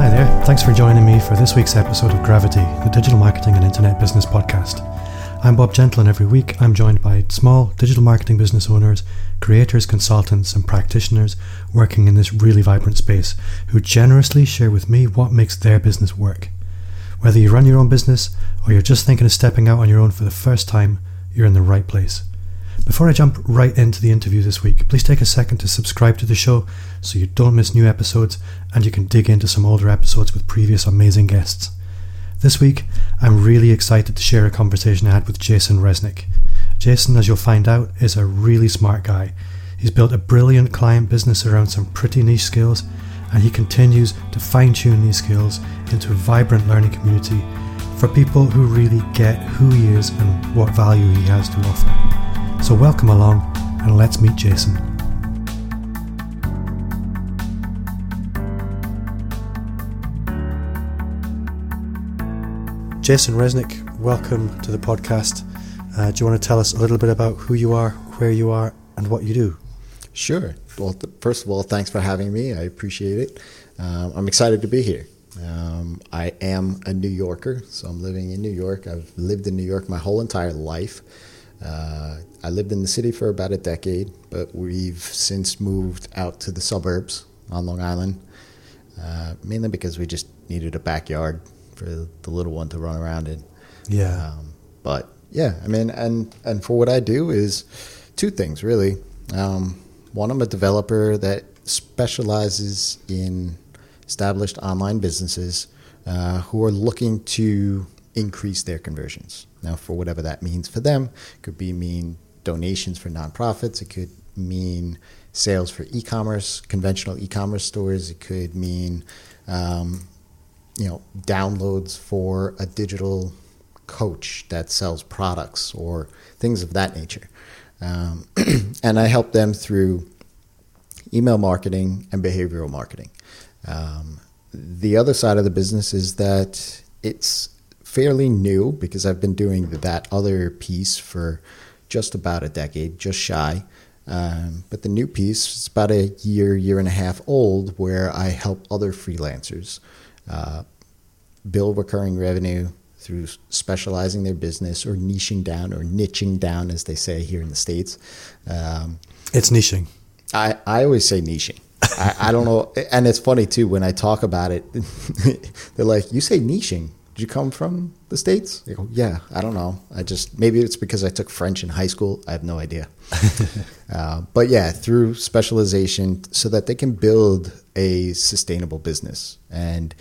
Hi there, thanks for joining me for this week's episode of Gravity, the digital marketing and internet business podcast. I'm Bob Gentle, and every week I'm joined by small digital marketing business owners, creators, consultants, and practitioners working in this really vibrant space who generously share with me what makes their business work. Whether you run your own business or you're just thinking of stepping out on your own for the first time, you're in the right place. Before I jump right into the interview this week, please take a second to subscribe to the show so you don't miss new episodes and you can dig into some older episodes with previous amazing guests. This week, I'm really excited to share a conversation I had with Jason Resnick. Jason, as you'll find out, is a really smart guy. He's built a brilliant client business around some pretty niche skills, and he continues to fine tune these skills into a vibrant learning community for people who really get who he is and what value he has to offer. So, welcome along and let's meet Jason. Jason Resnick, welcome to the podcast. Uh, do you want to tell us a little bit about who you are, where you are, and what you do? Sure. Well, th- first of all, thanks for having me. I appreciate it. Um, I'm excited to be here. Um, I am a New Yorker, so I'm living in New York. I've lived in New York my whole entire life. Uh, I lived in the city for about a decade, but we've since moved out to the suburbs on Long Island, uh, mainly because we just needed a backyard for the little one to run around in. Yeah. Um, but yeah, I mean, and and for what I do is two things really. Um, one, I'm a developer that specializes in established online businesses uh, who are looking to increase their conversions. Now, for whatever that means for them, It could be mean donations for nonprofits. It could mean sales for e-commerce, conventional e-commerce stores. It could mean, um, you know, downloads for a digital coach that sells products or things of that nature. Um, and I help them through email marketing and behavioral marketing. Um, the other side of the business is that it's fairly new because I've been doing that other piece for just about a decade, just shy. Um, but the new piece is about a year, year and a half old, where I help other freelancers uh, build recurring revenue through specializing their business or niching down or niching down, as they say here in the States. Um, it's niching. I, I always say niching. I, I don't know. And it's funny too, when I talk about it, they're like, you say niching did you come from the states? Go, yeah, I don't know. I just maybe it's because I took French in high school. I have no idea. uh, but yeah, through specialization, so that they can build a sustainable business and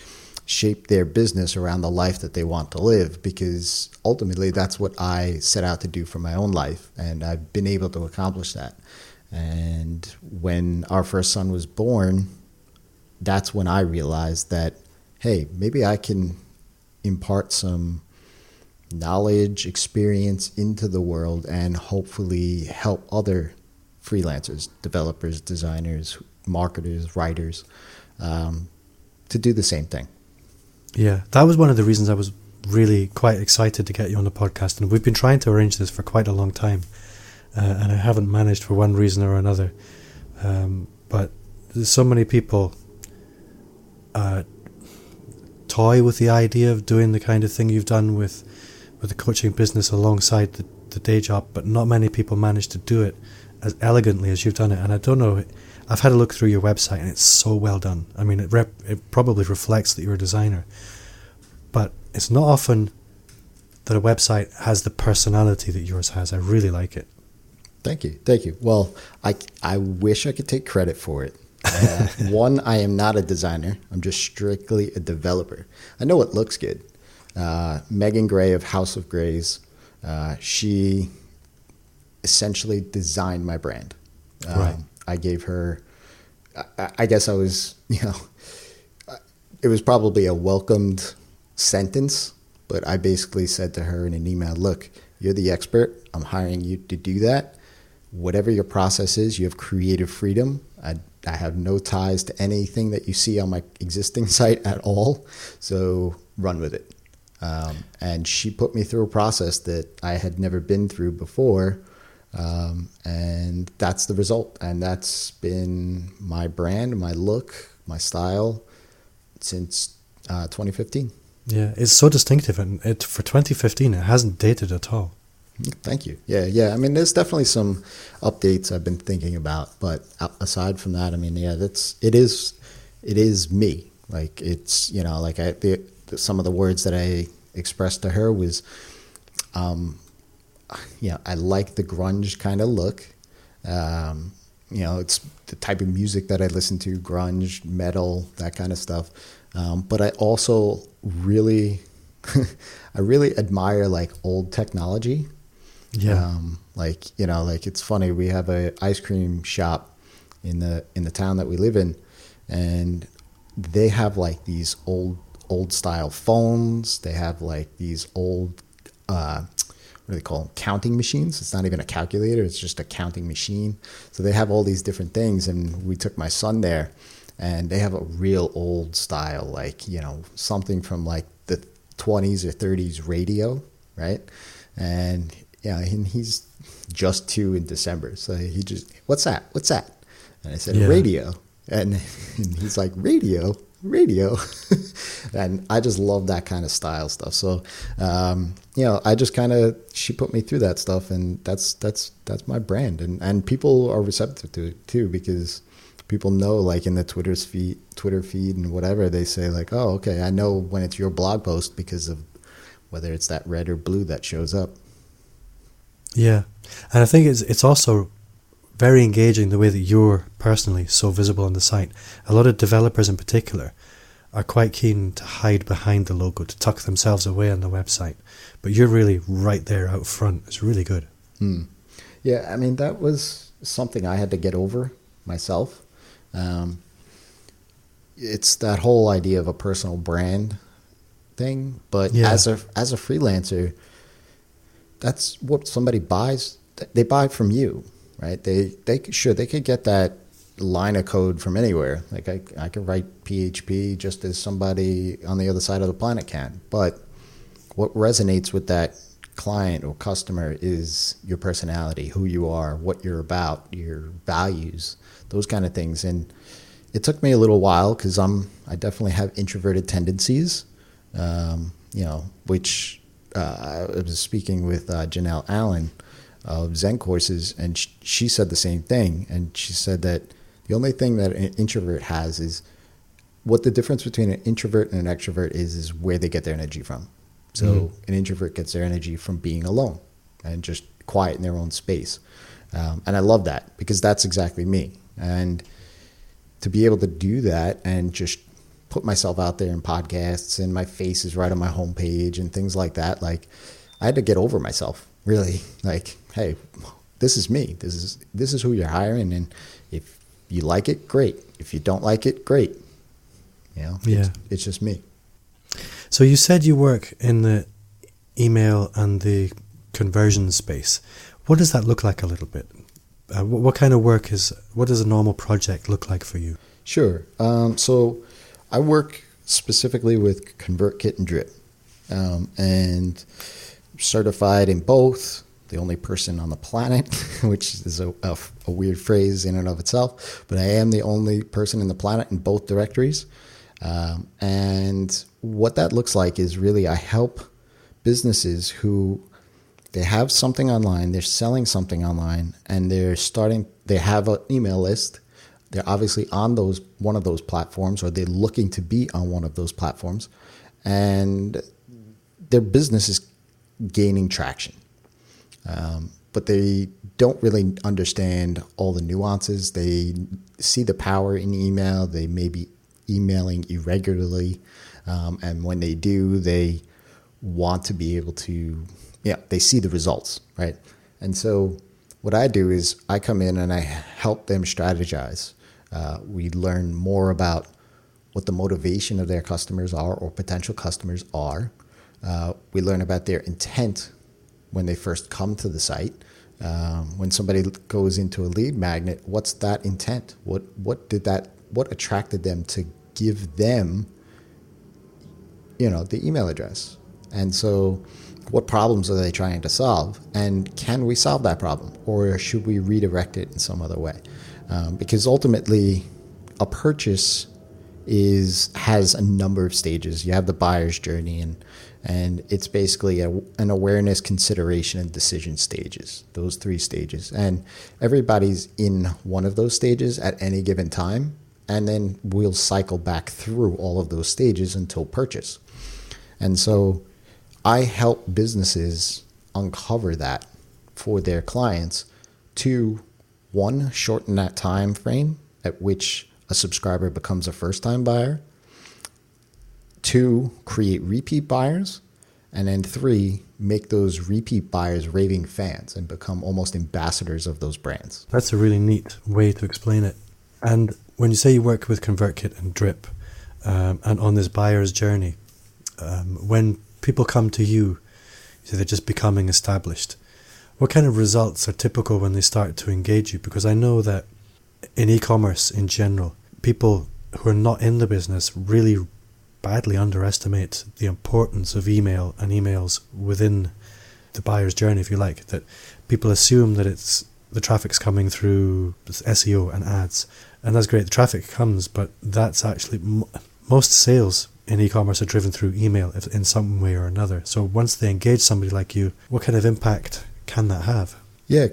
shape their business around the life that they want to live. Because ultimately, that's what I set out to do for my own life, and I've been able to accomplish that. And when our first son was born, that's when I realized that hey, maybe I can impart some knowledge, experience into the world, and hopefully help other freelancers, developers, designers, marketers, writers um, to do the same thing. Yeah, that was one of the reasons I was really quite excited to get you on the podcast. And we've been trying to arrange this for quite a long time. Uh, and I haven't managed for one reason or another. Um, but there's so many people uh, toy with the idea of doing the kind of thing you've done with with the coaching business alongside the, the day job, but not many people manage to do it as elegantly as you've done it. And I don't know, I've had a look through your website and it's so well done. I mean, it rep, it probably reflects that you're a designer, but it's not often that a website has the personality that yours has. I really like it. Thank you, thank you. Well, I I wish I could take credit for it. Uh, one, I am not a designer. I'm just strictly a developer. I know it looks good. Uh, Megan Gray of House of Grays, uh, she essentially designed my brand. Um, right. I gave her, I, I guess I was, you know, it was probably a welcomed sentence, but I basically said to her in an email, look, you're the expert. I'm hiring you to do that. Whatever your process is, you have creative freedom. I I have no ties to anything that you see on my existing site at all. So run with it. Um, and she put me through a process that I had never been through before. Um, and that's the result. And that's been my brand, my look, my style since uh, 2015. Yeah, it's so distinctive, and it for 2015, it hasn't dated at all. Thank you. Yeah, yeah. I mean, there's definitely some updates I've been thinking about, but aside from that, I mean, yeah, that's it is, it is me. Like it's you know, like I the, some of the words that I expressed to her was, um, you know, I like the grunge kind of look. Um, you know, it's the type of music that I listen to, grunge, metal, that kind of stuff. Um, but I also really, I really admire like old technology. Yeah. Um, like you know, like it's funny. We have a ice cream shop in the in the town that we live in, and they have like these old old style phones. They have like these old uh, what do they call them? Counting machines. It's not even a calculator. It's just a counting machine. So they have all these different things, and we took my son there, and they have a real old style, like you know something from like the 20s or 30s radio, right? And yeah, and he's just two in December. So he just, what's that? What's that? And I said, yeah. radio. And, and he's like, radio? Radio. and I just love that kind of style stuff. So, um, you know, I just kind of, she put me through that stuff and that's, that's, that's my brand. And, and people are receptive to it too, because people know like in the Twitter's feed, Twitter feed and whatever, they say like, oh, okay, I know when it's your blog post because of whether it's that red or blue that shows up. Yeah, and I think it's it's also very engaging the way that you're personally so visible on the site. A lot of developers in particular are quite keen to hide behind the logo, to tuck themselves away on the website. But you're really right there out front. It's really good. Hmm. Yeah, I mean, that was something I had to get over myself. Um, it's that whole idea of a personal brand thing. But yeah. as a as a freelancer, that's what somebody buys. They buy from you, right? They they sure they could get that line of code from anywhere. Like I I could write PHP just as somebody on the other side of the planet can. But what resonates with that client or customer is your personality, who you are, what you're about, your values, those kind of things. And it took me a little while because I'm I definitely have introverted tendencies, um, you know, which uh, I was speaking with uh, Janelle Allen of Zen Courses, and sh- she said the same thing. And she said that the only thing that an introvert has is what the difference between an introvert and an extrovert is is where they get their energy from. So mm-hmm. an introvert gets their energy from being alone and just quiet in their own space. Um, and I love that because that's exactly me. And to be able to do that and just put myself out there in podcasts and my face is right on my homepage and things like that. Like I had to get over myself, really. Like, hey, this is me. This is this is who you're hiring, and if you like it, great. If you don't like it, great. You know, yeah, it's, it's just me. So you said you work in the email and the conversion space. What does that look like a little bit? Uh, what, what, kind of work is? What does a normal project look like for you? Sure. Um, so I work specifically with ConvertKit and Drip, um, and certified in both. The only person on the planet, which is a, a, a, weird phrase in and of itself, but I am the only person in the planet in both directories. Um, and what that looks like is really I help businesses who they have something online, they're selling something online, and they're starting. They have an email list they're obviously on those one of those platforms, or they're looking to be on one of those platforms, and their business is gaining traction. Um, but they don't really understand all the nuances. They see the power in email. They may be emailing irregularly, um, and when they do, they want to be able to, yeah, they see the results, right? And so, what I do is I come in and I help them strategize. Uh, we learn more about what the motivation of their customers are or potential customers are. Uh, we learn about their intent when they first come to the site. Um, when somebody goes into a lead magnet, what's that intent? What what did that what attracted them to give them, you know, the email address? And so, what problems are they trying to solve? And can we solve that problem, or should we redirect it in some other way? Um, because ultimately, a purchase is has a number of stages. You have the buyer's journey, and and it's basically a, an awareness, consideration, and decision stages. Those three stages, and everybody's in one of those stages at any given time, and then we'll cycle back through all of those stages until purchase. And so, I help businesses uncover that for their clients to one shorten that time frame at which a subscriber becomes a first time buyer, two, create repeat buyers, and then three, make those repeat buyers raving fans and become almost ambassadors of those brands. That's a really neat way to explain it. And when you say you work with ConvertKit and Drip um, and on this buyer's journey, um, when people come to you, they're just becoming established. What kind of results are typical when they start to engage you? Because I know that in e commerce in general, people who are not in the business really badly underestimate the importance of email and emails within the buyer's journey, if you like. That people assume that it's the traffic's coming through SEO and ads, and that's great. The traffic comes, but that's actually most sales in e-commerce are driven through email in some way or another. So once they engage somebody like you, what kind of impact can that have? Yeah,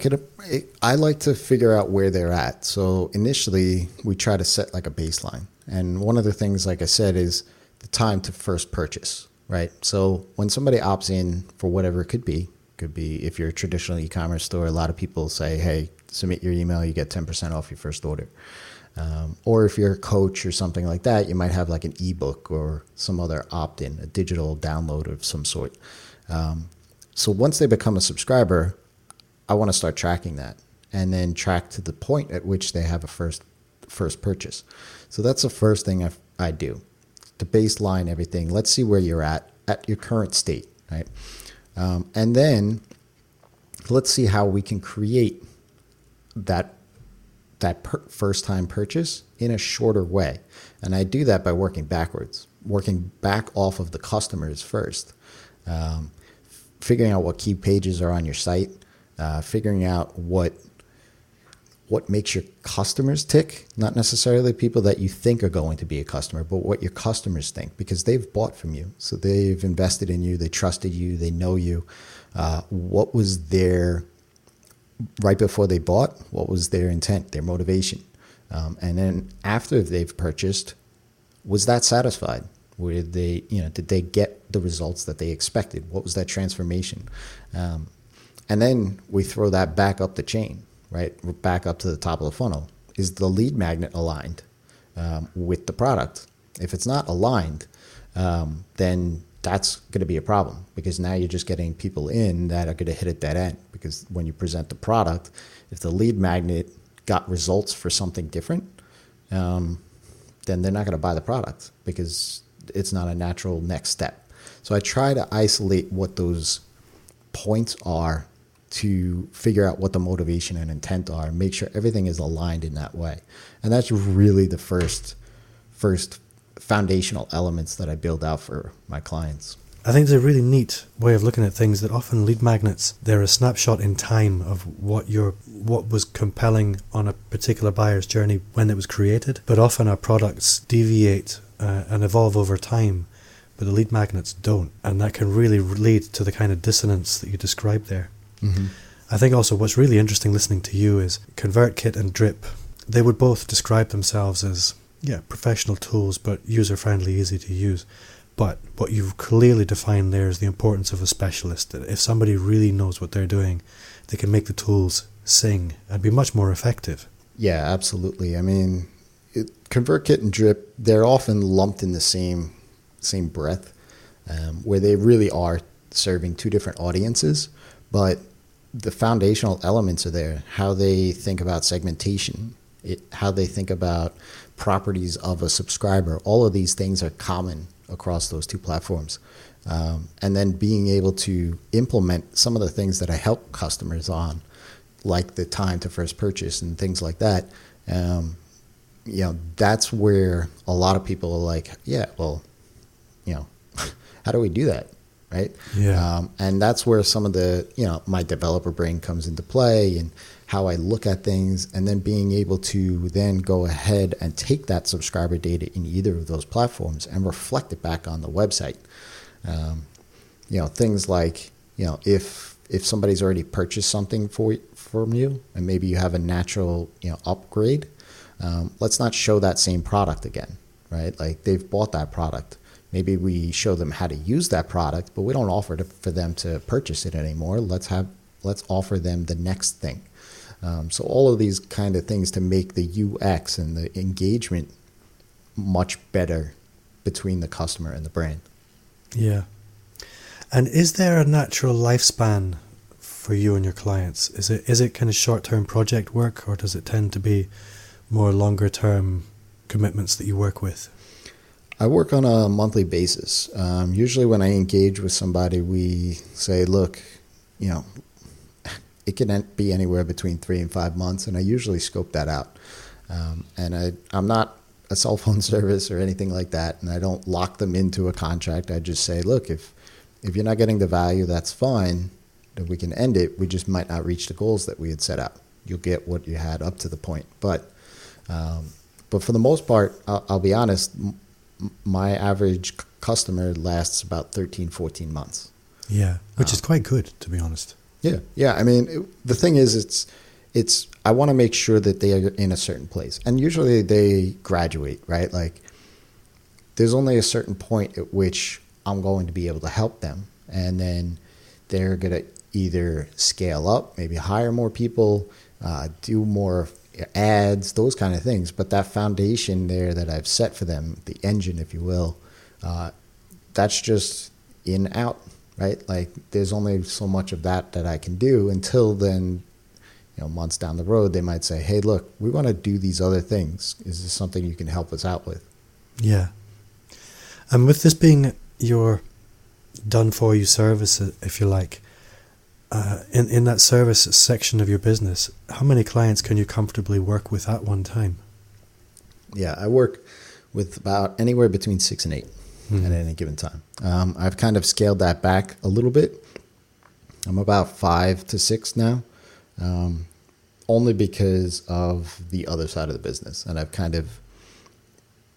I like to figure out where they're at. So initially, we try to set like a baseline. And one of the things, like I said, is the time to first purchase, right? So when somebody opts in for whatever it could be, could be if you're a traditional e-commerce store, a lot of people say, "Hey, submit your email, you get 10% off your first order." Um, or if you're a coach or something like that, you might have like an ebook or some other opt-in, a digital download of some sort. Um, so once they become a subscriber, I want to start tracking that and then track to the point at which they have a first first purchase. So that's the first thing I, I do to baseline everything. Let's see where you're at at your current state, right? Um, and then let's see how we can create that that per- first time purchase in a shorter way. And I do that by working backwards, working back off of the customers first, um, figuring out what key pages are on your site, uh, figuring out what what makes your customers tick, not necessarily people that you think are going to be a customer, but what your customers think because they've bought from you. So they've invested in you, they trusted you, they know you. Uh, what was their, right before they bought, what was their intent, their motivation? Um, and then after they've purchased, was that satisfied? Were they, you know, did they get the results that they expected? What was that transformation? Um, and then we throw that back up the chain, right? Back up to the top of the funnel. Is the lead magnet aligned um, with the product? If it's not aligned, um, then that's going to be a problem because now you're just getting people in that are going to hit at that end. Because when you present the product, if the lead magnet got results for something different, um, then they're not going to buy the product because it's not a natural next step. So I try to isolate what those points are to figure out what the motivation and intent are and make sure everything is aligned in that way. And that's really the first first foundational elements that I build out for my clients. I think it's a really neat way of looking at things that often lead magnets they're a snapshot in time of what your what was compelling on a particular buyer's journey when it was created, but often our products deviate uh, and evolve over time, but the lead magnets don't, and that can really lead to the kind of dissonance that you described there. Mm-hmm. I think also what's really interesting listening to you is ConvertKit and Drip. They would both describe themselves as yeah professional tools, but user friendly, easy to use. But what you've clearly defined there is the importance of a specialist. That if somebody really knows what they're doing, they can make the tools sing and be much more effective. Yeah, absolutely. I mean, it, ConvertKit and Drip, they're often lumped in the same same breath, um, where they really are serving two different audiences but the foundational elements are there. How they think about segmentation, it, how they think about properties of a subscriber. All of these things are common across those two platforms. Um, and then being able to implement some of the things that I help customers on, like the time to first purchase and things like that. Um, you know, that's where a lot of people are like, yeah, well, you know, how do we do that? right? Yeah. Um, and that's where some of the, you know, my developer brain comes into play and how I look at things, and then being able to then go ahead and take that subscriber data in either of those platforms and reflect it back on the website. Um, you know, things like, you know, if if somebody's already purchased something for from you, and maybe you have a natural, you know, upgrade, um, let's not show that same product again, right? Like they've bought that product. Maybe we show them how to use that product, but we don't offer to, for them to purchase it anymore. Let's have let's offer them the next thing. Um, so all of these kind of things to make the UX and the engagement much better between the customer and the brand. Yeah. And is there a natural lifespan for you and your clients? Is it is it kind of short term project work, or does it tend to be more longer term commitments that you work with? I work on a monthly basis. Um, usually, when I engage with somebody, we say, "Look, you know, it can be anywhere between three and five months," and I usually scope that out. Um, and I, I'm not a cell phone service or anything like that, and I don't lock them into a contract. I just say, "Look, if if you're not getting the value, that's fine. We can end it. We just might not reach the goals that we had set out. You'll get what you had up to the point, but." Um, but for the most part, I'll, I'll be honest, m- my average c- customer lasts about 13, 14 months. Yeah, which is quite good, to be honest. Yeah, yeah. I mean, it, the thing is, it's it's. I want to make sure that they are in a certain place, and usually they graduate, right? Like, there's only a certain point at which I'm going to be able to help them, and then they're gonna either scale up, maybe hire more people, uh, do more ads, those kind of things. But that foundation there that I've set for them, the engine, if you will, uh, that's just in out, right? Like there's only so much of that that I can do until then. You know, months down the road, they might say, "Hey, look, we want to do these other things. Is this something you can help us out with?" Yeah. And with this being your done for you service, if you like, uh, in in that service section of your business, how many clients can you comfortably work with at one time? Yeah, I work with about anywhere between six and 8 Mhm. at any given time. Um, I've kind of scaled that back a little bit. I'm about five to six now, um, only because of the other side of the business, and I've kind of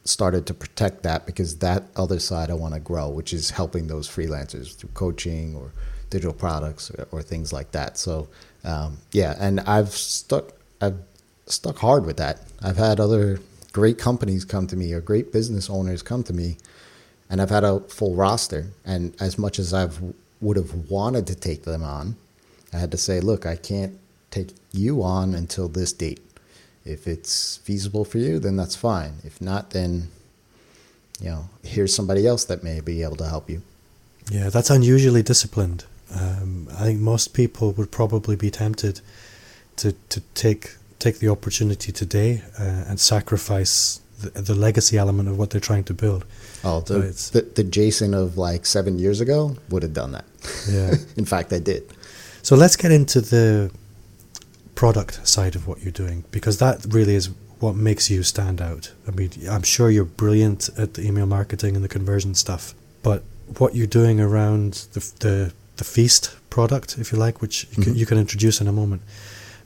started to protect that because that other side I want to grow, which is helping those freelancers through coaching or digital products or, or things like that. So um, yeah, and I've stuck I've stuck hard with that. I've had other great companies come to me or great business owners come to me, and I've had a full roster. And as much as I've would have wanted to take them on, I had to say, look, I can't take you on until this date. If it's feasible for you, then that's fine. If not, then you know, here's somebody else that may be able to help you. Yeah, that's unusually disciplined. Um, I think most people would probably be tempted to, to take take the opportunity today uh, and sacrifice the, the legacy element of what they're trying to build. Oh, the, it's- the the Jason of like seven years ago would have done that. Yeah. In fact, I did. So let's get into the product side of what you're doing because that really is what makes you stand out. I mean, I'm sure you're brilliant at the email marketing and the conversion stuff, but what you're doing around the the, the feast product, if you like, which you, can, Mhm. you can introduce in a moment,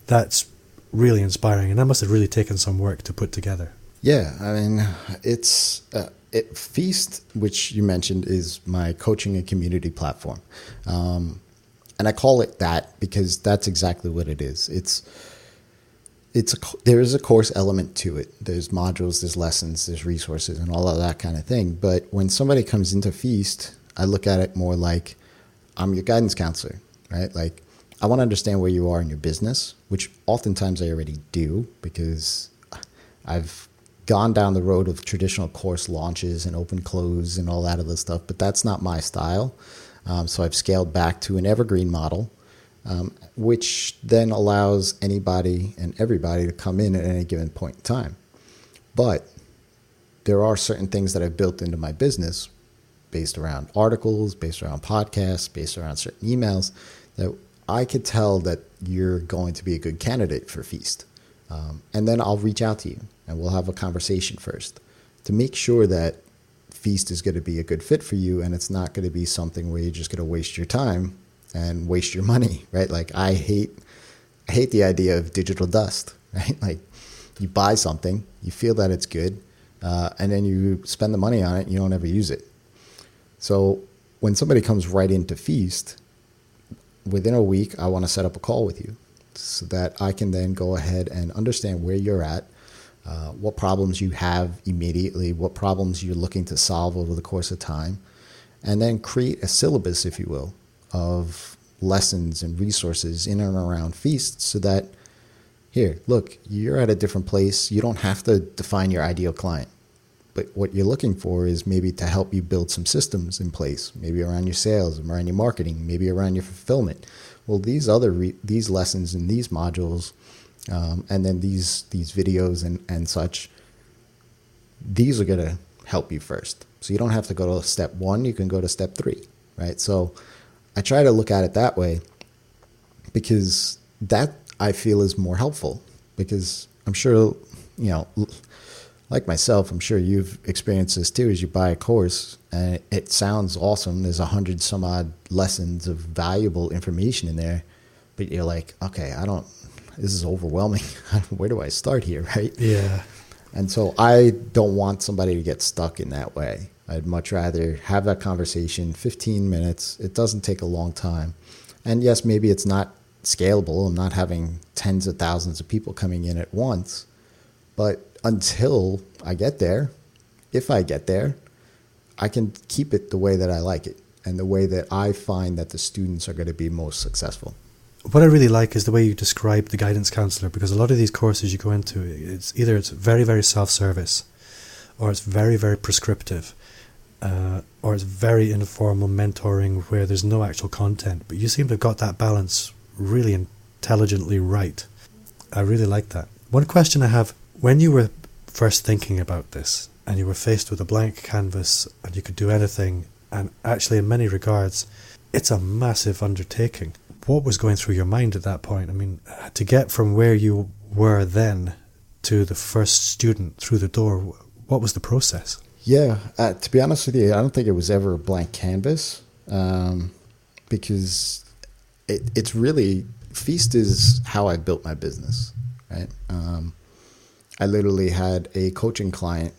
that's really inspiring, and that must have really taken some work to put together. Yeah, I mean, it's uh, it, Feast, which you mentioned, is my coaching and community platform, um, and I call it that because that's exactly what it is. It's it's a, there is a course element to it. There's modules, there's lessons, there's resources, and all of that kind of thing. But when somebody comes into Feast, I look at it more like I'm your guidance counselor, right? Like I want to understand where you are in your business, which oftentimes I already do because I've gone down the road of traditional course launches and open close and all that other stuff, but that's not my style. Um, so I've scaled back to an evergreen model, um, which then allows anybody and everybody to come in at any given point in time. But there are certain things that I've built into my business based around articles, based around podcasts, based around certain emails that I could tell that you're going to be a good candidate for Feast. Um, and then I'll reach out to you and we'll have a conversation first to make sure that Feast is going to be a good fit for you, and it's not going to be something where you're just going to waste your time and waste your money, right? Like I hate, I hate the idea of digital dust, right? Like you buy something, you feel that it's good, uh, and then you spend the money on it, and you don't ever use it. So when somebody comes right into Feast, within a week, I want to set up a call with you so that I can then go ahead and understand where you're at, uh, what problems you have immediately, what problems you're looking to solve over the course of time, and then create a syllabus, if you will, of lessons and resources in and around feasts so that here, look, you're at a different place. You don't have to define your ideal client. But what you're looking for is maybe to help you build some systems in place, maybe around your sales, around your marketing, maybe around your fulfillment. Well, these other re- these lessons and these modules, um, and then these these videos and and such, these are gonna help you first. So you don't have to go to step one; you can go to step three, right? So I try to look at it that way because that I feel is more helpful because I'm sure you know like myself, I'm sure you've experienced this too. As you buy a course, and it sounds awesome. There's a hundred some odd lessons of valuable information in there, but you're like, okay, I don't. This is overwhelming. Where do I start here, right? Yeah. And so I don't want somebody to get stuck in that way. I'd much rather have that conversation, 15 minutes. It doesn't take a long time. And yes, maybe it's not scalable. I'm not having tens of thousands of people coming in at once, but until I get there, if I get there, I can keep it the way that I like it and the way that I find that the students are going to be most successful. What I really like is the way you describe the guidance counselor because a lot of these courses you go into, it's either it's very very self service, or it's very very prescriptive, uh, or it's very informal mentoring where there's no actual content. But you seem to have got that balance really intelligently right. I really like that. One question I have when you were first thinking about this and you were faced with a blank canvas and you could do anything, and actually, in many regards, it's a massive undertaking. What was going through your mind at that point? I mean, to get from where you were then to the first student through the door, what was the process? Yeah, uh, to be honest with you, I don't think it was ever a blank canvas um, because it, it's really Feast is how I built my business, right? Um, I literally had a coaching client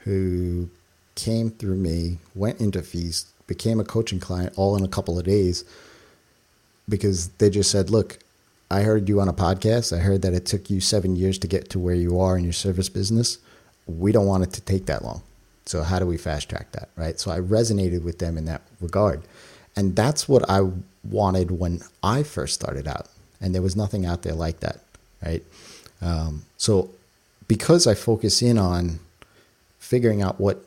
who came through me, went into Feast, became a coaching client all in a couple of days because they just said, Look, I heard you on a podcast. I heard that it took you seven years to get to where you are in your service business. We don't want it to take that long. So, how do we fast track that? Right. So, I resonated with them in that regard. And that's what I wanted when I first started out. And there was nothing out there like that. Right. Um, so, because I focus in on figuring out what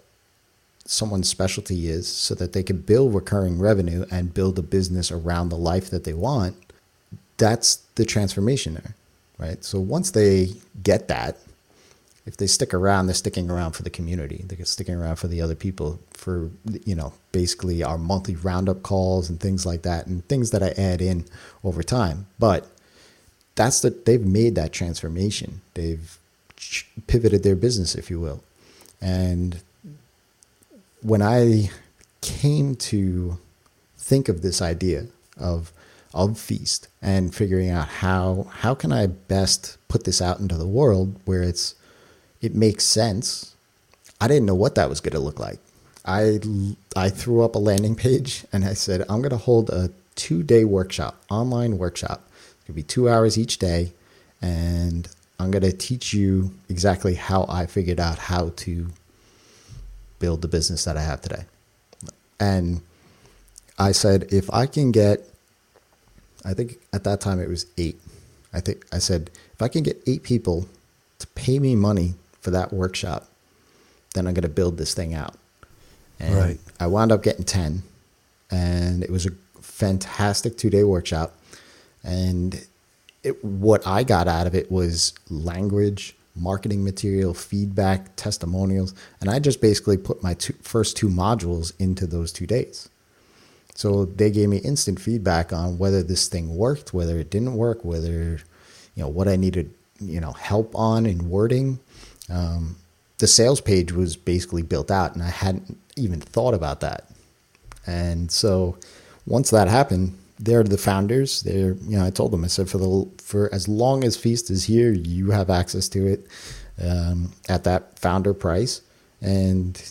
someone's specialty is so that they can build recurring revenue and build a business around the life that they want, that's the transformation there, right? So once they get that, if they stick around, they're sticking around for the community. They're sticking around for the other people, for you know, basically our monthly roundup calls and things like that, and things that I add in over time. But that's the they've made that transformation. They've pivoted their business, if you will. And when I came to think of this idea of of feast and figuring out how how can I best put this out into the world where it's it makes sense. I didn't know what that was going to look like. I I threw up a landing page and I said I'm going to hold a two day workshop, online workshop. It's going to be two hours each day, and I'm going to teach you exactly how I figured out how to build the business that I have today. And I said, if I can get, I think at that time it was eight. I think I said, if I can get eight people to pay me money for that workshop, then I'm going to build this thing out. And right. I wound up getting 10, and it was a fantastic two day workshop. And it, what I got out of it was language, marketing material, feedback, testimonials, and I just basically put my two, first two modules into those two days. So they gave me instant feedback on whether this thing worked, whether it didn't work, whether you know what I needed, you know, help on in wording. Um, the sales page was basically built out, and I hadn't even thought about that. And so once that happened, they're the founders. They're you know I told them I said for the for as long as Feast is here, you have access to it um, at that founder price, and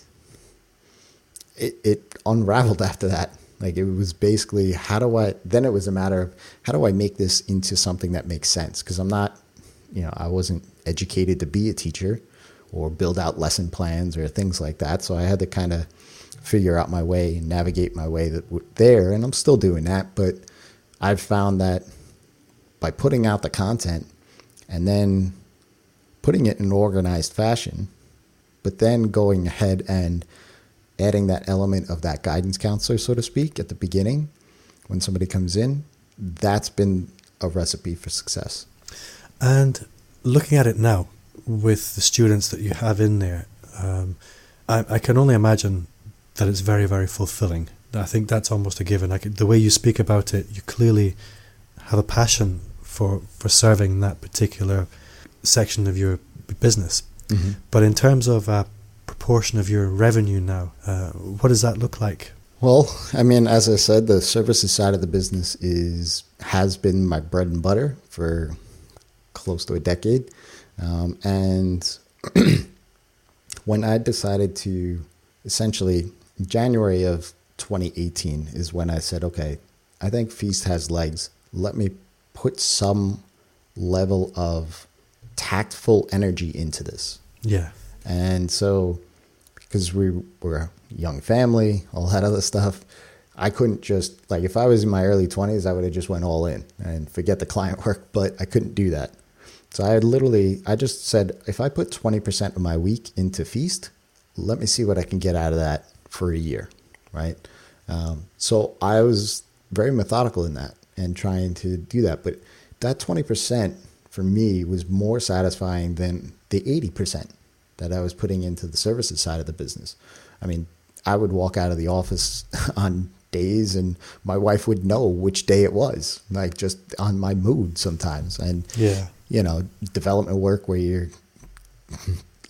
it, it unraveled after that. Like it was basically how do I? Then it was a matter of how do I make this into something that makes sense? Because I'm not, you know, I wasn't educated to be a teacher or build out lesson plans or things like that. So I had to kind of figure out my way and navigate my way that there, and I'm still doing that. But I've found that by putting out the content and then putting it in an organized fashion, but then going ahead and adding that element of that guidance counselor, so to speak, at the beginning when somebody comes in, that's been a recipe for success. And looking at it now with the students that you have in there, um, I, I, can only imagine that it's very, very fulfilling. I think that's almost a given. Like the way you speak about it, you clearly have a passion for for serving that particular section of your business. Mm-hmm. But in terms of a proportion of your revenue now, uh, what does that look like? Well, I mean, as I said, the services side of the business is has been my bread and butter for close to a decade, um, and when I decided to essentially January of 2018 is when I said, okay, I think Feast has legs. Let me put some level of tactful energy into this. Yeah. And so, because we were a young family, all that other stuff, I couldn't just like if I was in my early 20s, I would have just went all in and forget the client work, but I couldn't do that. So I literally I just said if I put 20% of my week into Feast, let me see what I can get out of that for a year, right? Um, so I was very methodical in that and trying to do that. But that 20% for me was more satisfying than the 80% that I was putting into the services side of the business. I mean, I would walk out of the office on days and my wife would know which day it was, like just on my mood sometimes. And, yeah. you know, development work where you're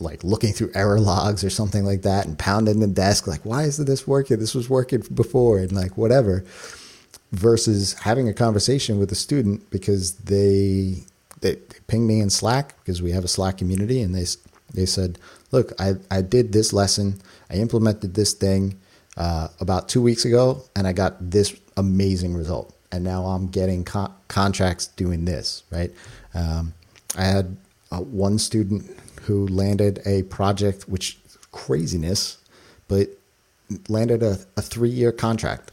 like looking through error logs or something like that and pounding the desk like why isn't this working? This was working before and like whatever versus having a conversation with a student because they they, they pinged me in slack because we have a slack community and they they said look i i did this lesson. I implemented this thing uh, about two weeks ago and i got this amazing result. And now i'm getting co- contracts doing this right? Um, i had uh, one student who landed a project, which craziness, but landed a, a three year contract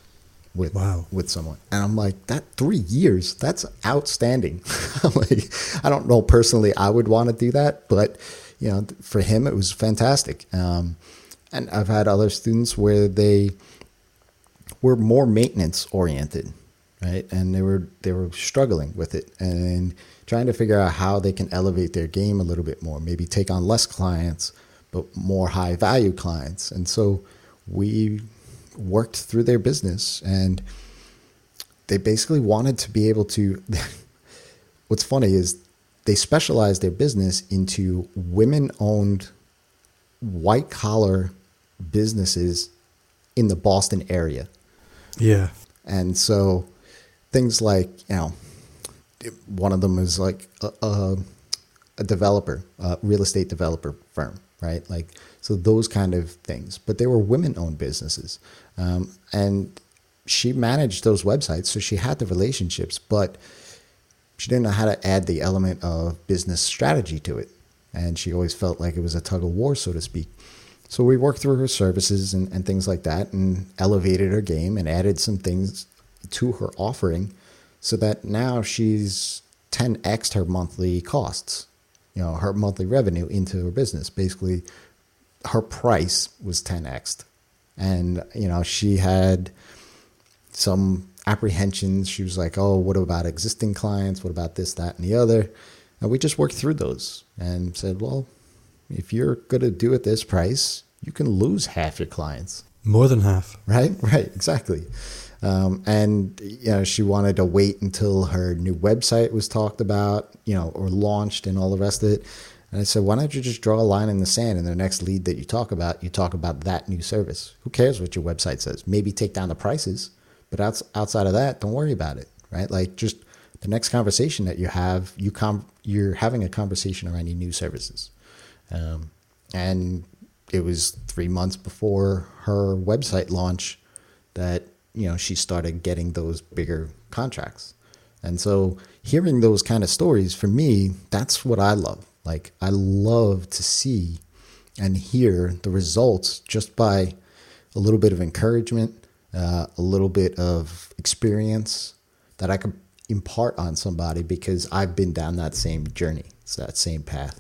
with wow. with someone. And I'm like, that three years, that's outstanding. like, I don't know personally I would want to do that, but you know, for him it was fantastic. Um, and I've had other students where they were more maintenance oriented, right? And they were they were struggling with it. And trying to figure out how they can elevate their game a little bit more, maybe take on less clients, but more high value clients. And so we worked through their business and they basically wanted to be able to. what's funny is they specialized their business into women owned white collar businesses in the Boston area. Yeah. And so things like, you know, one of them is like a, a, a developer, a real estate developer firm, right? Like, so those kind of things. But they were women owned businesses. Um, and she managed those websites. So she had the relationships, but she didn't know how to add the element of business strategy to it. And she always felt like it was a tug of war, so to speak. So we worked through her services and, and things like that and elevated her game and added some things to her offering so that now she's 10x her monthly costs, you know, her monthly revenue into her business. Basically, her price was 10x. And, you know, she had some apprehensions. She was like, oh, what about existing clients? What about this, that, and the other? And we just worked through those and said, well, if you're going to do it this price, you can lose half your clients. More than half. Right, right, exactly. Um, and you know, she wanted to wait until her new website was talked about, you know, or launched and all the rest of it. And I said, why don't you just draw a line in the sand and the next lead that you talk about, you talk about that new service. Who cares what your website says? Maybe take down the prices, but outs- outside of that, don't worry about it, right? Like just the next conversation that you have, you com- you're having a conversation around your new services. Um, and it was three months before her website launch that, you know, she started getting those bigger contracts. And so hearing those kind of stories for me, that's what I love. Like I love to see and hear the results just by a little bit of encouragement, uh, a little bit of experience that I could impart on somebody because I've been down that same journey, it's that same path.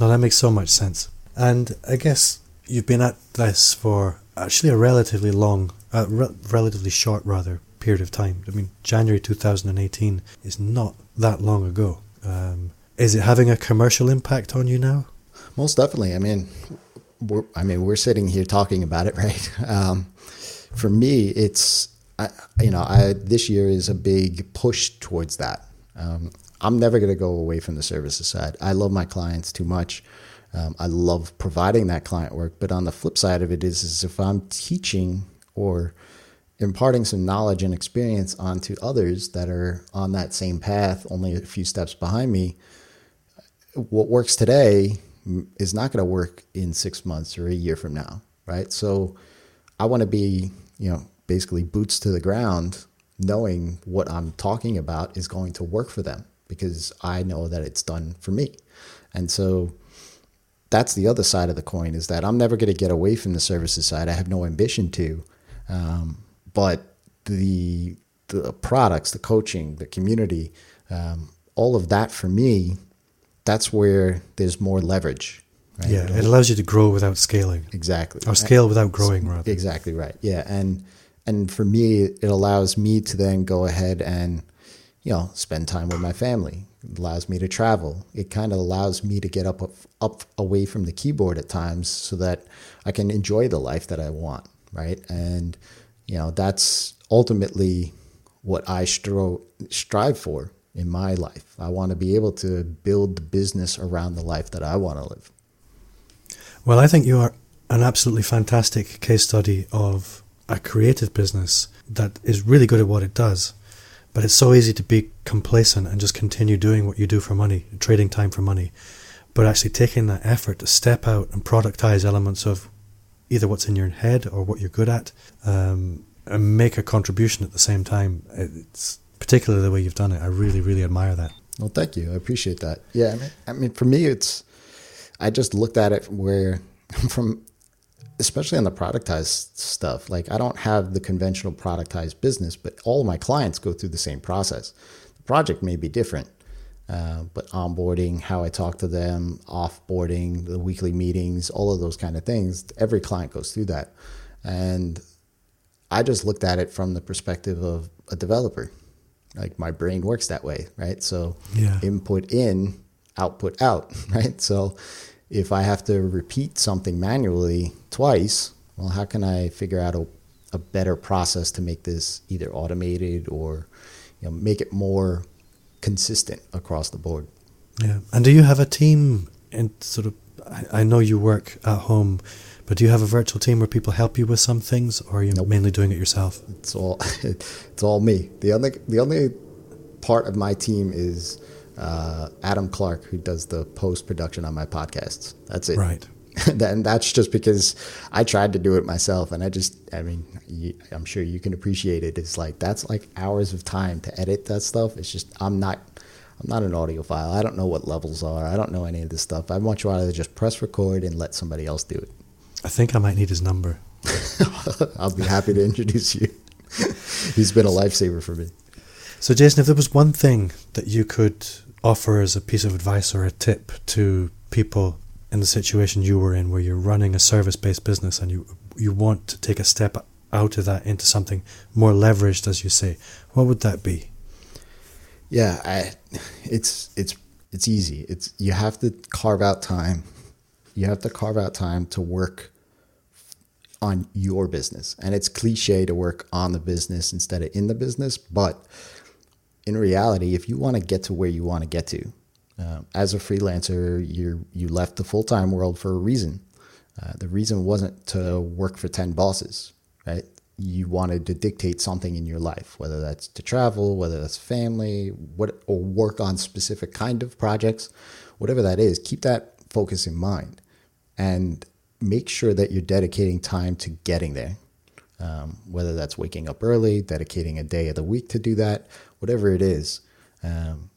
No, that makes so much sense. And I guess you've been at this for actually a relatively long, uh, re- relatively short rather period of time. I mean, January 2018 is not that long ago. Um, is it having a commercial impact on you now? Most definitely. I mean, we're, I mean, we're sitting here talking about it, right? Um, for me, it's I, you know, I this year is a big push towards that. Um, I'm never going to go away from the services side. I love my clients too much. Um, I love providing that client work, but on the flip side of it is, is if I'm teaching or imparting some knowledge and experience onto others that are on that same path, only a few steps behind me, what works today is not going to work in six months or a year from now, right? So I want to be, you know, basically boots to the ground, knowing what I'm talking about is going to work for them because I know that it's done for me. And so that's the other side of the coin is that I'm never going to get away from the services side. I have no ambition to. Um, but the the products, the coaching, the community, um, all of that for me, that's where there's more leverage. Right? Yeah, it allows you to grow without scaling. Exactly. Or scale without growing, rather. Exactly right. Yeah, and and for me, it allows me to then go ahead and you know spend time with my family. It allows me to travel. It kind of allows me to get up up away from the keyboard at times so that I can enjoy the life that I want. Right, and you know, that's ultimately what I stro- strive for in my life. I want to be able to build the business around the life that I want to live. Well, I think you are an absolutely fantastic case study of a creative business that is really good at what it does. But it's so easy to be complacent and just continue doing what you do for money, trading time for money. But actually taking that effort to step out and productize elements of either what's in your head or what you're good at, um, and make a contribution at the same time. It's particularly the way you've done it. I really, really admire that. Well, thank you. I appreciate that. Yeah, I mean, I mean, for me, it's I just looked at it where from, especially on the productized stuff. Like, I don't have the conventional productized business, but all my clients go through the same process. The project may be different, uh, but onboarding, how I talk to them, offboarding, the weekly meetings, all of those kind of things. Every client goes through that, and I just looked at it from the perspective of a developer. Like my brain works that way, right? So yeah. input in, output out, right? So if I have to repeat something manually twice, well, how can I figure out a, a better process to make this either automated or you know, make it more consistent across the board. Yeah. And do you have a team in sort of I, I know you work at home, but do you have a virtual team where people help you with some things or are you nope. mainly doing it yourself? It's all it's all me. The only the only part of my team is uh, Adam Clark, who does the post production on my podcasts. That's it. Right. and that's just because I tried to do it myself, and I just, I mean, you, I'm sure you can appreciate it. It's like that's like hours of time to edit that stuff. It's just I'm not, I'm not an audiophile. I don't know what levels are. I don't know any of this stuff. I much rather just press record and let somebody else do it. I think I might need his number. I'll be happy to introduce you. He's been a lifesaver for me. So, Jason, if there was one thing that you could offer as a piece of advice or a tip to people in the situation you were in, where you're running a service-based business and you you want to take a step out of that into something more leveraged, as you say, what would that be? Yeah, I, it's it's it's easy. It's you have to carve out time. You have to carve out time to work on your business, and it's cliche to work on the business instead of in the business, but in reality, if you want to get to where you want to get to, Uh, as a freelancer, you you left the full time world for a reason. Uh, the reason wasn't to work for ten bosses, right? You wanted to dictate something in your life, whether that's to travel, whether that's family, what or work on specific kind of projects, whatever that is. Keep that focus in mind, and make sure that you're dedicating time to getting there. Um, whether that's waking up early, dedicating a day of the week to do that, whatever it is. Um,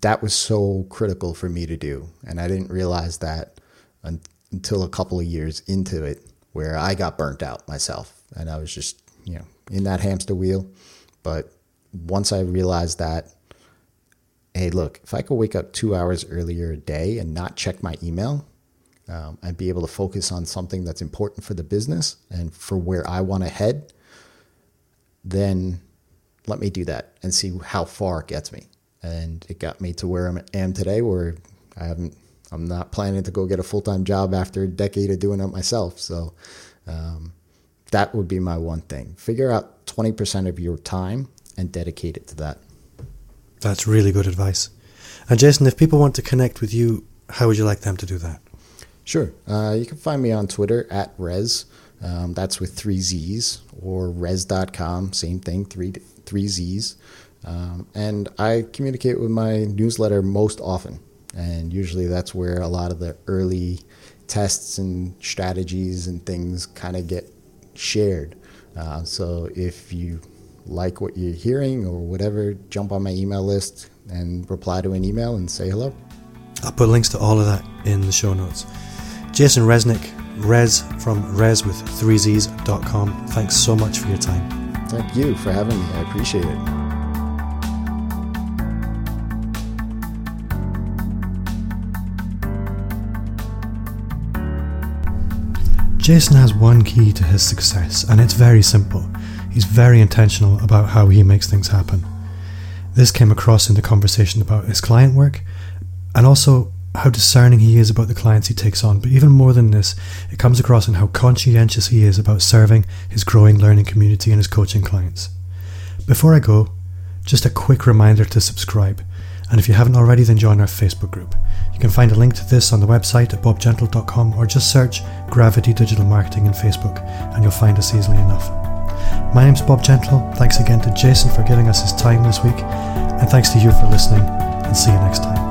that was so critical for me to do. And I didn't realize that un- until a couple of years into it, where I got burnt out myself. And I was just, you know, in that hamster wheel. But once I realized that, hey, look, if I could wake up two hours earlier a day and not check my email, um, and be able to focus on something that's important for the business and for where I want to head, then let me do that and see how far it gets me and it got me to where I am today, where I haven't. I'm not planning to go get a full time job after a decade of doing it myself. So um, that would be my one thing. Figure out 20% of your time and dedicate it to that. That's really good advice. And Jason, if people want to connect with you, how would you like them to do that? Sure. Uh, you can find me on Twitter at rezzz. Um, that's with three Z's or rezzz.com. Same thing, three, three Z's. Um, and I communicate with my newsletter most often. And usually that's where a lot of the early tests and strategies and things kind of get shared. Uh, so if you like what you're hearing or whatever, jump on my email list and reply to an email and say hello. I'll put links to all of that in the show notes. Jason Resnick, Res from Res with 3Zs.com. Thanks so much for your time. Thank you for having me. I appreciate it. Jason has one key to his success, and it's very simple. He's very intentional about how he makes things happen. This came across in the conversation about his client work and also how discerning he is about the clients he takes on. But even more than this, it comes across in how conscientious he is about serving his growing learning community and his coaching clients. Before I go, just a quick reminder to subscribe. And if you haven't already, then join our Facebook group. You can find a link to this on the website at bobgentle.com or just search Gravity Digital Marketing in Facebook and you'll find us easily enough. My name's Bob Gentle. Thanks again to Jason for giving us his time this week, and thanks to you for listening, and see you next time.